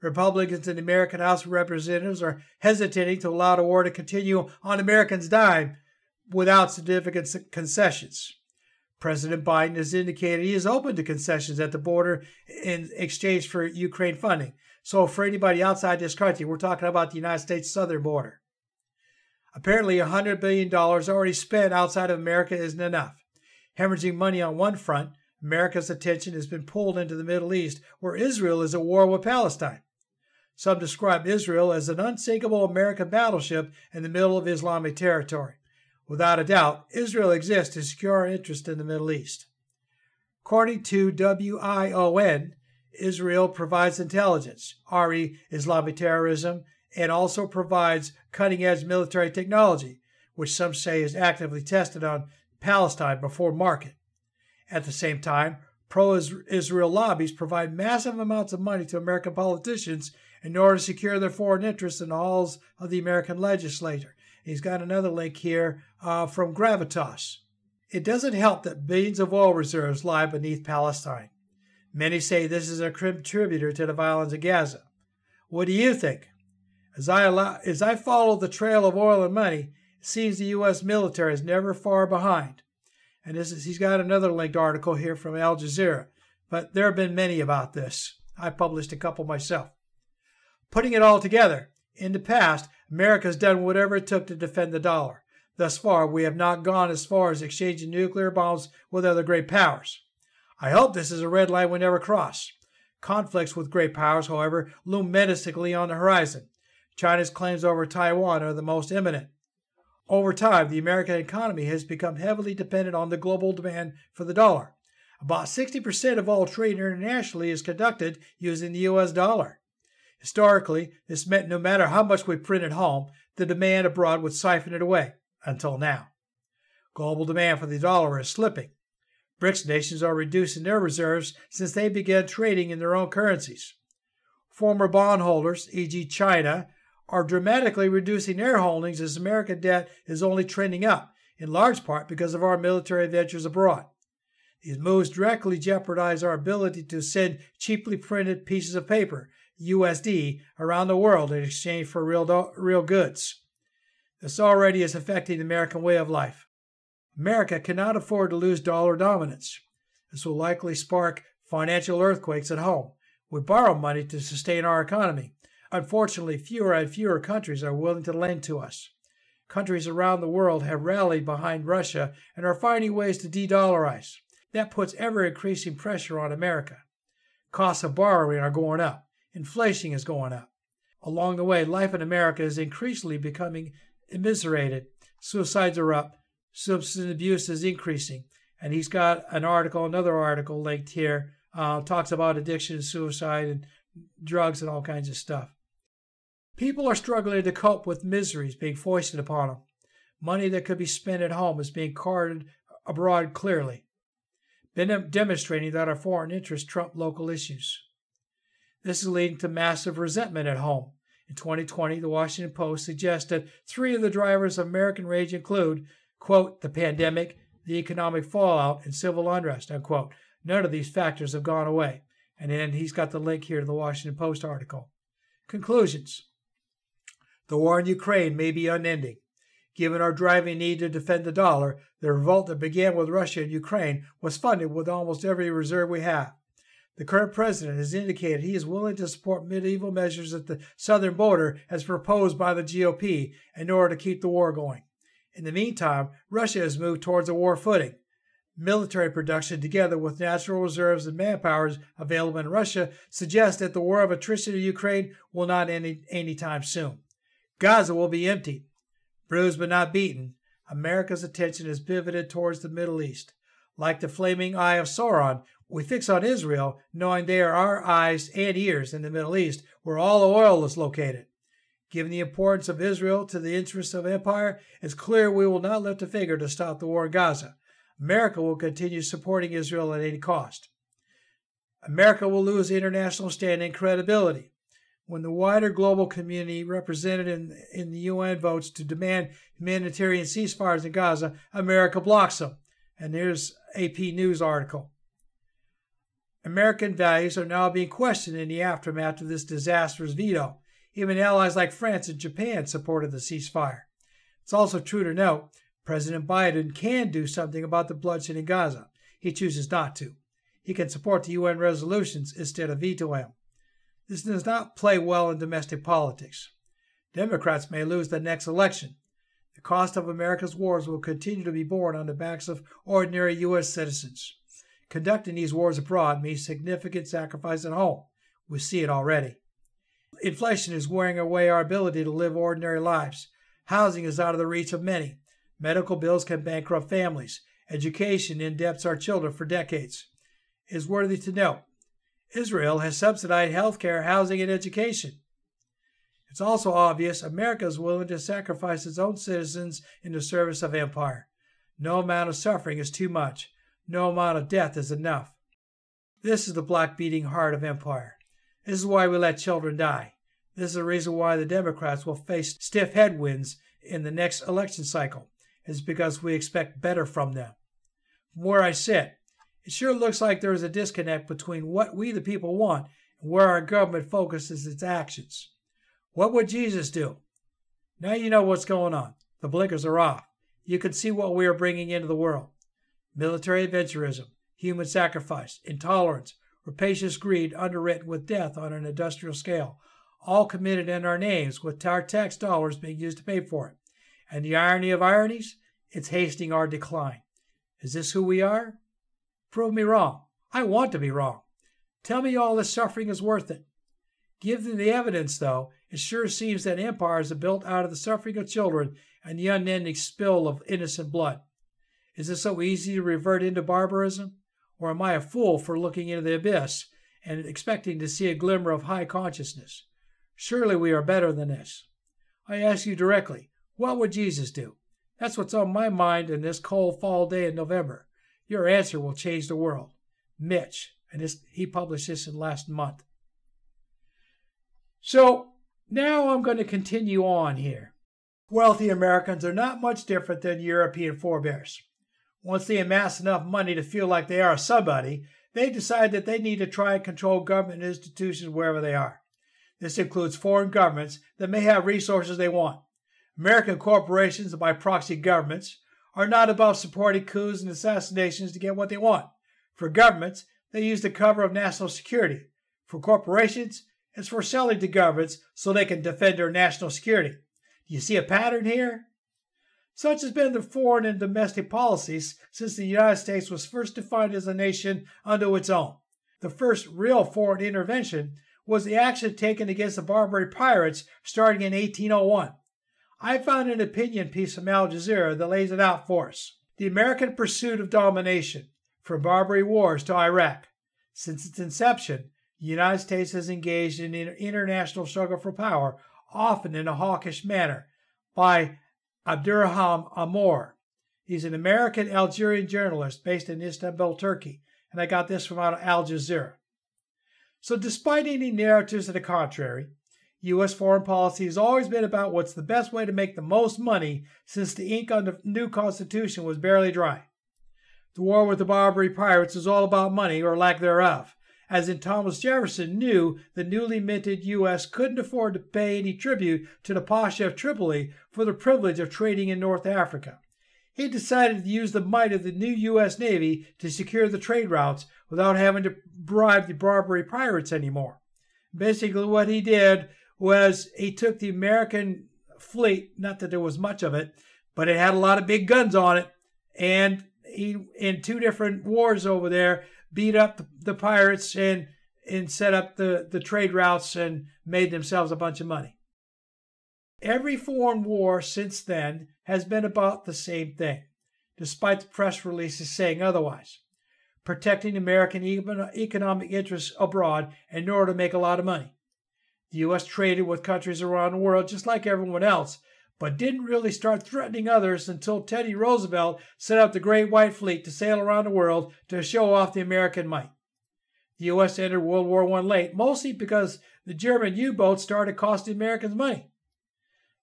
Republicans in the American House of Representatives are hesitating to allow the war to continue on Americans' dime without significant concessions. President Biden has indicated he is open to concessions at the border in exchange for Ukraine funding, so, for anybody outside this country, we're talking about the United States southern border. Apparently, $100 billion already spent outside of America isn't enough. Hemorrhaging money on one front, America's attention has been pulled into the Middle East, where Israel is at war with Palestine. Some describe Israel as an unsinkable American battleship in the middle of Islamic territory. Without a doubt, Israel exists to secure our interest in the Middle East. According to WION, Israel provides intelligence, RE Islamic terrorism, and also provides cutting edge military technology, which some say is actively tested on Palestine before market. At the same time, pro Israel lobbies provide massive amounts of money to American politicians in order to secure their foreign interests in the halls of the American legislature. He's got another link here uh, from Gravitas. It doesn't help that billions of oil reserves lie beneath Palestine. Many say this is a contributor to the violence in Gaza. What do you think? As I, allow, as I follow the trail of oil and money, it seems the U.S. military is never far behind. And this is, he's got another linked article here from Al Jazeera, but there have been many about this. I published a couple myself. Putting it all together, in the past, America has done whatever it took to defend the dollar. Thus far, we have not gone as far as exchanging nuclear bombs with other great powers. I hope this is a red line we never cross. Conflicts with great powers, however, loom menacingly on the horizon. China's claims over Taiwan are the most imminent. Over time, the American economy has become heavily dependent on the global demand for the dollar. About 60% of all trade internationally is conducted using the US dollar. Historically, this meant no matter how much we printed home, the demand abroad would siphon it away, until now. Global demand for the dollar is slipping. BRICS nations are reducing their reserves since they began trading in their own currencies. Former bondholders, e.g., China, are dramatically reducing their holdings as American debt is only trending up, in large part because of our military ventures abroad. These moves directly jeopardize our ability to send cheaply printed pieces of paper, USD around the world in exchange for real, do- real goods. This already is affecting the American way of life. America cannot afford to lose dollar dominance. This will likely spark financial earthquakes at home. We borrow money to sustain our economy. Unfortunately, fewer and fewer countries are willing to lend to us. Countries around the world have rallied behind Russia and are finding ways to de dollarize. That puts ever increasing pressure on America. Costs of borrowing are going up. Inflation is going up. Along the way, life in America is increasingly becoming immiserated. Suicides are up. Substance abuse is increasing. And he's got an article, another article linked here, uh, talks about addiction, and suicide, and drugs and all kinds of stuff. People are struggling to cope with miseries being foisted upon them. Money that could be spent at home is being carted abroad clearly, been demonstrating that our foreign interests trump local issues. This is leading to massive resentment at home. In 2020, the Washington Post suggests that three of the drivers of American rage include, quote, the pandemic, the economic fallout, and civil unrest, unquote. None of these factors have gone away. And then he's got the link here to the Washington Post article. Conclusions The war in Ukraine may be unending. Given our driving need to defend the dollar, the revolt that began with Russia and Ukraine was funded with almost every reserve we have. The current president has indicated he is willing to support medieval measures at the southern border as proposed by the GOP in order to keep the war going. In the meantime, Russia has moved towards a war footing. Military production, together with natural reserves and manpower available in Russia, suggests that the war of attrition in Ukraine will not end anytime soon. Gaza will be emptied. Bruised but not beaten, America's attention is pivoted towards the Middle East. Like the flaming eye of Sauron, we fix on Israel, knowing they are our eyes and ears in the Middle East, where all the oil is located. Given the importance of Israel to the interests of empire, it's clear we will not lift a finger to stop the war in Gaza. America will continue supporting Israel at any cost. America will lose international standing credibility. When the wider global community represented in, in the UN votes to demand humanitarian ceasefires in Gaza, America blocks them. And here's AP News article. American values are now being questioned in the aftermath of this disastrous veto. Even allies like France and Japan supported the ceasefire. It's also true to note President Biden can do something about the bloodshed in Gaza. He chooses not to. He can support the UN resolutions instead of veto them. This does not play well in domestic politics. Democrats may lose the next election. The cost of America's wars will continue to be borne on the backs of ordinary U.S. citizens. Conducting these wars abroad means significant sacrifice at home. We see it already. Inflation is wearing away our ability to live ordinary lives. Housing is out of the reach of many. Medical bills can bankrupt families. Education indebts our children for decades. It is worthy to note Israel has subsidized health care, housing, and education. It's also obvious America is willing to sacrifice its own citizens in the service of empire. No amount of suffering is too much. No amount of death is enough. This is the black beating heart of empire. This is why we let children die. This is the reason why the Democrats will face stiff headwinds in the next election cycle is because we expect better from them. From where I sit, it sure looks like there is a disconnect between what we the people want and where our government focuses its actions. What would Jesus do? Now you know what's going on. The blinkers are off. You can see what we are bringing into the world military adventurism, human sacrifice, intolerance, rapacious greed underwritten with death on an industrial scale, all committed in our names with our tax dollars being used to pay for it. And the irony of ironies, it's hastening our decline. Is this who we are? Prove me wrong. I want to be wrong. Tell me all this suffering is worth it. Given the evidence, though, it sure seems that empires are built out of the suffering of children and the unending spill of innocent blood. Is it so easy to revert into barbarism? Or am I a fool for looking into the abyss and expecting to see a glimmer of high consciousness? Surely we are better than this. I ask you directly what would Jesus do? That's what's on my mind in this cold fall day in November. Your answer will change the world. Mitch, and this, he published this in last month. So now I'm going to continue on here. Wealthy Americans are not much different than European forebears. Once they amass enough money to feel like they are somebody, they decide that they need to try and control government institutions wherever they are. This includes foreign governments that may have resources they want. American corporations by proxy governments are not above supporting coups and assassinations to get what they want. For governments, they use the cover of national security. For corporations, it's for selling to governments so they can defend their national security. Do you see a pattern here? Such has been the foreign and domestic policies since the United States was first defined as a nation unto its own. The first real foreign intervention was the action taken against the Barbary pirates starting in 1801. I found an opinion piece from Al Jazeera that lays it out for us. The American pursuit of domination, from Barbary wars to Iraq. Since its inception, the United States has engaged in an international struggle for power, often in a hawkish manner, by Abdurrahman Amor. He's an American Algerian journalist based in Istanbul, Turkey, and I got this from Al Jazeera. So, despite any narratives to the contrary, U.S. foreign policy has always been about what's the best way to make the most money since the ink on the new Constitution was barely dry. The war with the Barbary pirates is all about money or lack thereof, as in Thomas Jefferson knew the newly minted U.S. couldn't afford to pay any tribute to the Pasha of Tripoli for the privilege of trading in North Africa. He decided to use the might of the new U.S. Navy to secure the trade routes without having to bribe the Barbary pirates anymore. Basically, what he did was he took the American fleet, not that there was much of it, but it had a lot of big guns on it, and he, in two different wars over there, beat up the, pirates and and set up the, the trade routes and made themselves a bunch of money. Every foreign war since then has been about the same thing, despite the press releases saying otherwise protecting American economic interests abroad in order to make a lot of money. The U.S. traded with countries around the world just like everyone else, but didn't really start threatening others until Teddy Roosevelt set up the Great White Fleet to sail around the world to show off the American might. The U.S. entered World War I late, mostly because the German U boats started costing Americans money.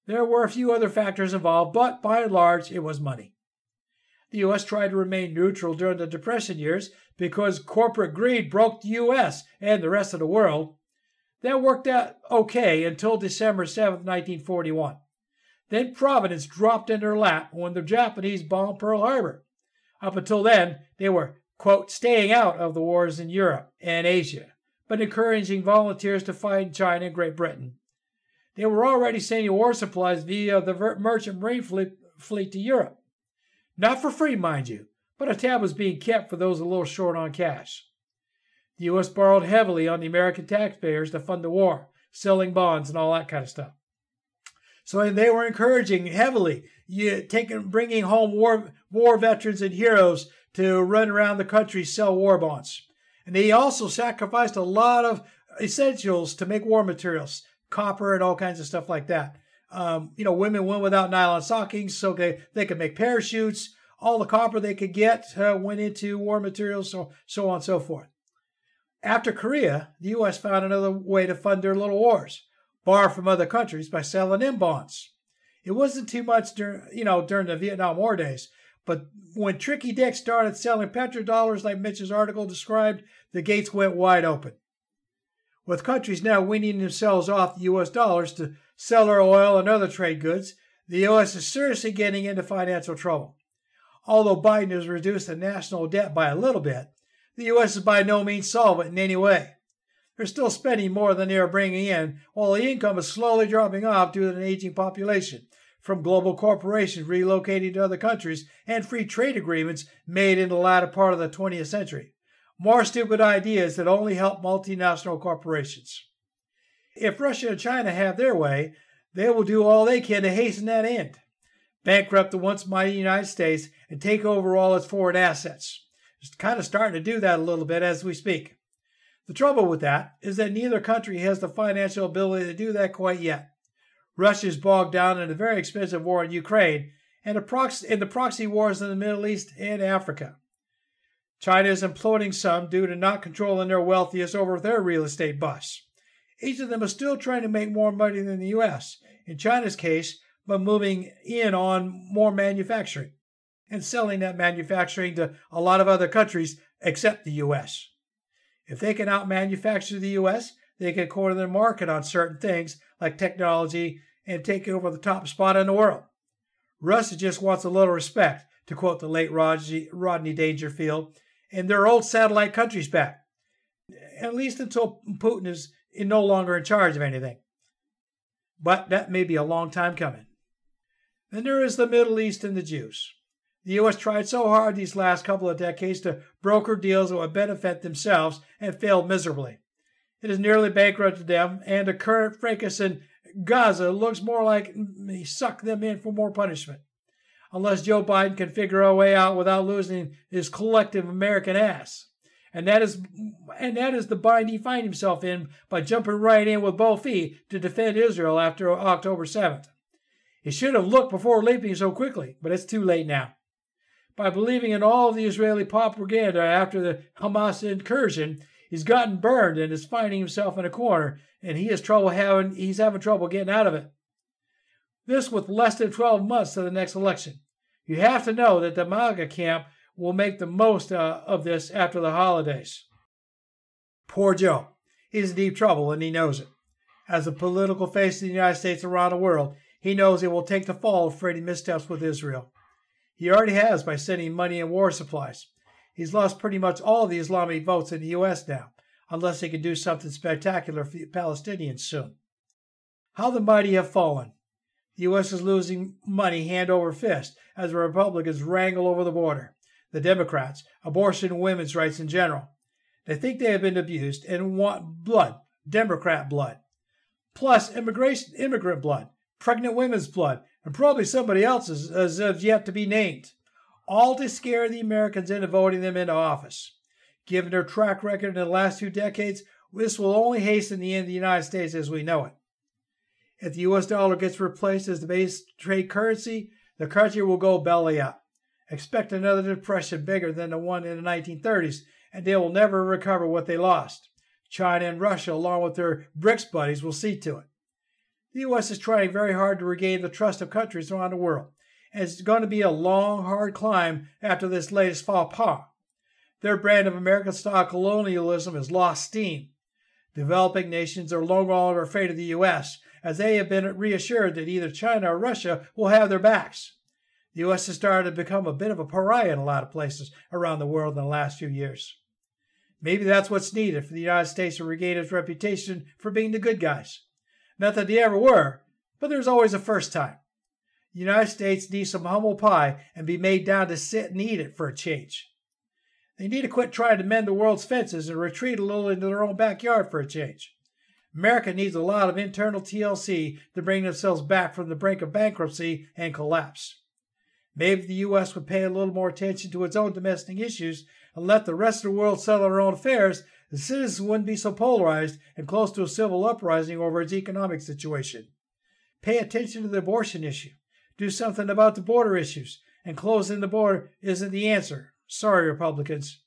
There were a few other factors involved, but by and large, it was money. The U.S. tried to remain neutral during the Depression years because corporate greed broke the U.S. and the rest of the world. That worked out okay until December 7, 1941. Then Providence dropped in their lap when the Japanese bombed Pearl Harbor. Up until then, they were, quote, staying out of the wars in Europe and Asia, but encouraging volunteers to fight in China and Great Britain. They were already sending war supplies via the merchant marine fleet, fleet to Europe. Not for free, mind you, but a tab was being kept for those a little short on cash. The U.S. borrowed heavily on the American taxpayers to fund the war, selling bonds and all that kind of stuff. So they were encouraging heavily, you taking, bringing home war, war veterans and heroes to run around the country, sell war bonds. And they also sacrificed a lot of essentials to make war materials, copper and all kinds of stuff like that. Um, you know, women went without nylon stockings so they, they could make parachutes. All the copper they could get uh, went into war materials, so, so on and so forth. After Korea, the U.S. found another way to fund their little wars borrow from other countries by selling them bonds. It wasn't too much during, you know, during the Vietnam War days, but when Tricky Dick started selling petrodollars like Mitch's article described, the gates went wide open. With countries now weaning themselves off the U.S. dollars to sell their oil and other trade goods, the U.S. is seriously getting into financial trouble. Although Biden has reduced the national debt by a little bit, the U.S. is by no means solvent in any way. They're still spending more than they are bringing in, while the income is slowly dropping off due to an aging population, from global corporations relocating to other countries and free trade agreements made in the latter part of the 20th century. More stupid ideas that only help multinational corporations. If Russia and China have their way, they will do all they can to hasten that end. Bankrupt the once mighty United States and take over all its foreign assets. It's kind of starting to do that a little bit as we speak. The trouble with that is that neither country has the financial ability to do that quite yet. Russia is bogged down in a very expensive war in Ukraine and in the proxy wars in the Middle East and Africa. China is imploding some due to not controlling their wealthiest over their real estate busts. Each of them is still trying to make more money than the U.S., in China's case, by moving in on more manufacturing and selling that manufacturing to a lot of other countries except the U.S. If they can outmanufacture the U.S., they can corner the market on certain things like technology and take over the top spot in the world. Russia just wants a little respect, to quote the late Rodney Dangerfield, and their old satellite countries back. At least until Putin is no longer in charge of anything. But that may be a long time coming. Then there is the Middle East and the Jews. The U.S. tried so hard these last couple of decades to broker deals that would benefit themselves and failed miserably. It has nearly bankrupted them, and the current fracas in Gaza looks more like he sucked them in for more punishment. Unless Joe Biden can figure a way out without losing his collective American ass. And that is and that is the bind he finds himself in by jumping right in with both feet to defend Israel after October 7th. He should have looked before leaping so quickly, but it's too late now. By believing in all the Israeli propaganda after the Hamas incursion, he's gotten burned and is finding himself in a corner, and he has trouble having he's having trouble getting out of it. This with less than 12 months to the next election. You have to know that the MAGA camp will make the most uh, of this after the holidays. Poor Joe. He's in deep trouble and he knows it. As the political face of the United States around the world, he knows it will take the fall for any missteps with Israel. He already has by sending money and war supplies. He's lost pretty much all the Islamic votes in the U.S. now, unless he can do something spectacular for the Palestinians soon. How the mighty have fallen. The U.S. is losing money hand over fist as the Republicans wrangle over the border the Democrats, abortion and women's rights in general. They think they have been abused and want blood, Democrat blood, plus immigration, immigrant blood, pregnant women's blood, and probably somebody else's as of yet to be named, all to scare the Americans into voting them into office. Given their track record in the last two decades, this will only hasten the end of the United States as we know it. If the US dollar gets replaced as the base trade currency, the country will go belly up. Expect another depression bigger than the one in the 1930s, and they will never recover what they lost. China and Russia, along with their BRICS buddies, will see to it. The U.S. is trying very hard to regain the trust of countries around the world, and it's going to be a long, hard climb after this latest faux pas. Their brand of American style colonialism has lost steam. Developing nations are no longer afraid of the U.S., as they have been reassured that either China or Russia will have their backs. The U.S. has started to become a bit of a pariah in a lot of places around the world in the last few years. Maybe that's what's needed for the United States to regain its reputation for being the good guys. Not that they ever were, but there's always a first time. The United States needs some humble pie and be made down to sit and eat it for a change. They need to quit trying to mend the world's fences and retreat a little into their own backyard for a change. America needs a lot of internal TLC to bring themselves back from the brink of bankruptcy and collapse. Maybe the U.S. would pay a little more attention to its own domestic issues and let the rest of the world settle their own affairs, the citizens wouldn't be so polarized and close to a civil uprising over its economic situation. Pay attention to the abortion issue. Do something about the border issues, and closing the border isn't the answer. Sorry, Republicans.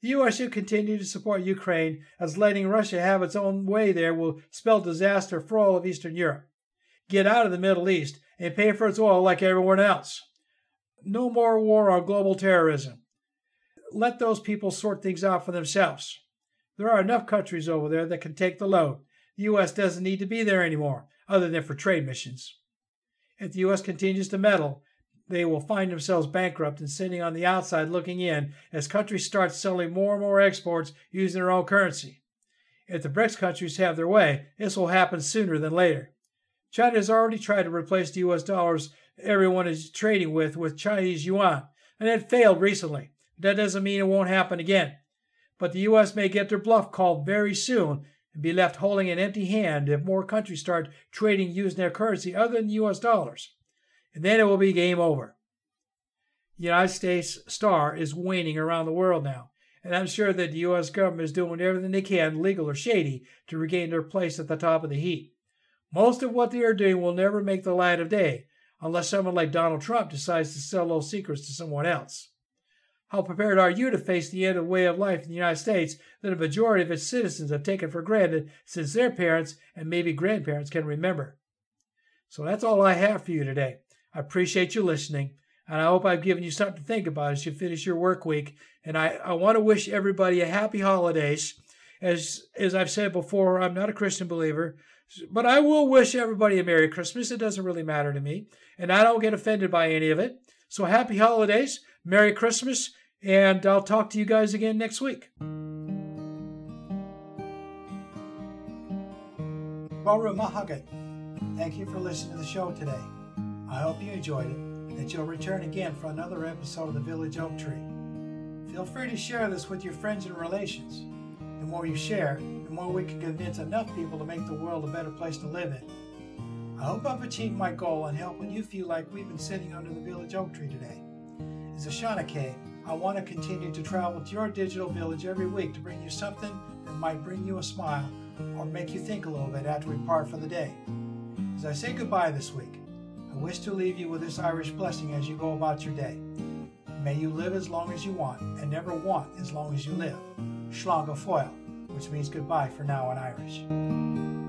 The U.S. should continue to support Ukraine, as letting Russia have its own way there will spell disaster for all of Eastern Europe. Get out of the Middle East and pay for its oil like everyone else. No more war on global terrorism. Let those people sort things out for themselves. There are enough countries over there that can take the load. The U.S. doesn't need to be there anymore, other than for trade missions. If the U.S. continues to meddle, they will find themselves bankrupt and sitting on the outside looking in as countries start selling more and more exports using their own currency. If the BRICS countries have their way, this will happen sooner than later. China has already tried to replace the US dollars everyone is trading with with Chinese yuan, and it failed recently. That doesn't mean it won't happen again. But the U.S. may get their bluff called very soon and be left holding an empty hand if more countries start trading using their currency other than U.S. dollars. And then it will be game over. The United States star is waning around the world now, and I'm sure that the U.S. government is doing everything they can, legal or shady, to regain their place at the top of the heap. Most of what they are doing will never make the light of day, unless someone like Donald Trump decides to sell those secrets to someone else. How prepared are you to face the end of the way of life in the United States that a majority of its citizens have taken for granted since their parents and maybe grandparents can remember? So that's all I have for you today. I appreciate you listening, and I hope I've given you something to think about as you finish your work week. And I, I want to wish everybody a happy holidays As as I've said before, I'm not a Christian believer, but I will wish everybody a Merry Christmas. It doesn't really matter to me, and I don't get offended by any of it. So happy holidays, Merry Christmas, and I'll talk to you guys again next week. Baru Mahagat. Thank you for listening to the show today. I hope you enjoyed it and that you'll return again for another episode of the Village Oak Tree. Feel free to share this with your friends and relations. The more you share, the more we can convince enough people to make the world a better place to live in. I hope I've achieved my goal in helping you feel like we've been sitting under the Village Oak Tree today. As a Shanachie, I want to continue to travel to your digital village every week to bring you something that might bring you a smile or make you think a little bit after we part for the day. As I say goodbye this week, I wish to leave you with this Irish blessing as you go about your day. May you live as long as you want and never want as long as you live. Slán go fóill, which means goodbye for now in Irish.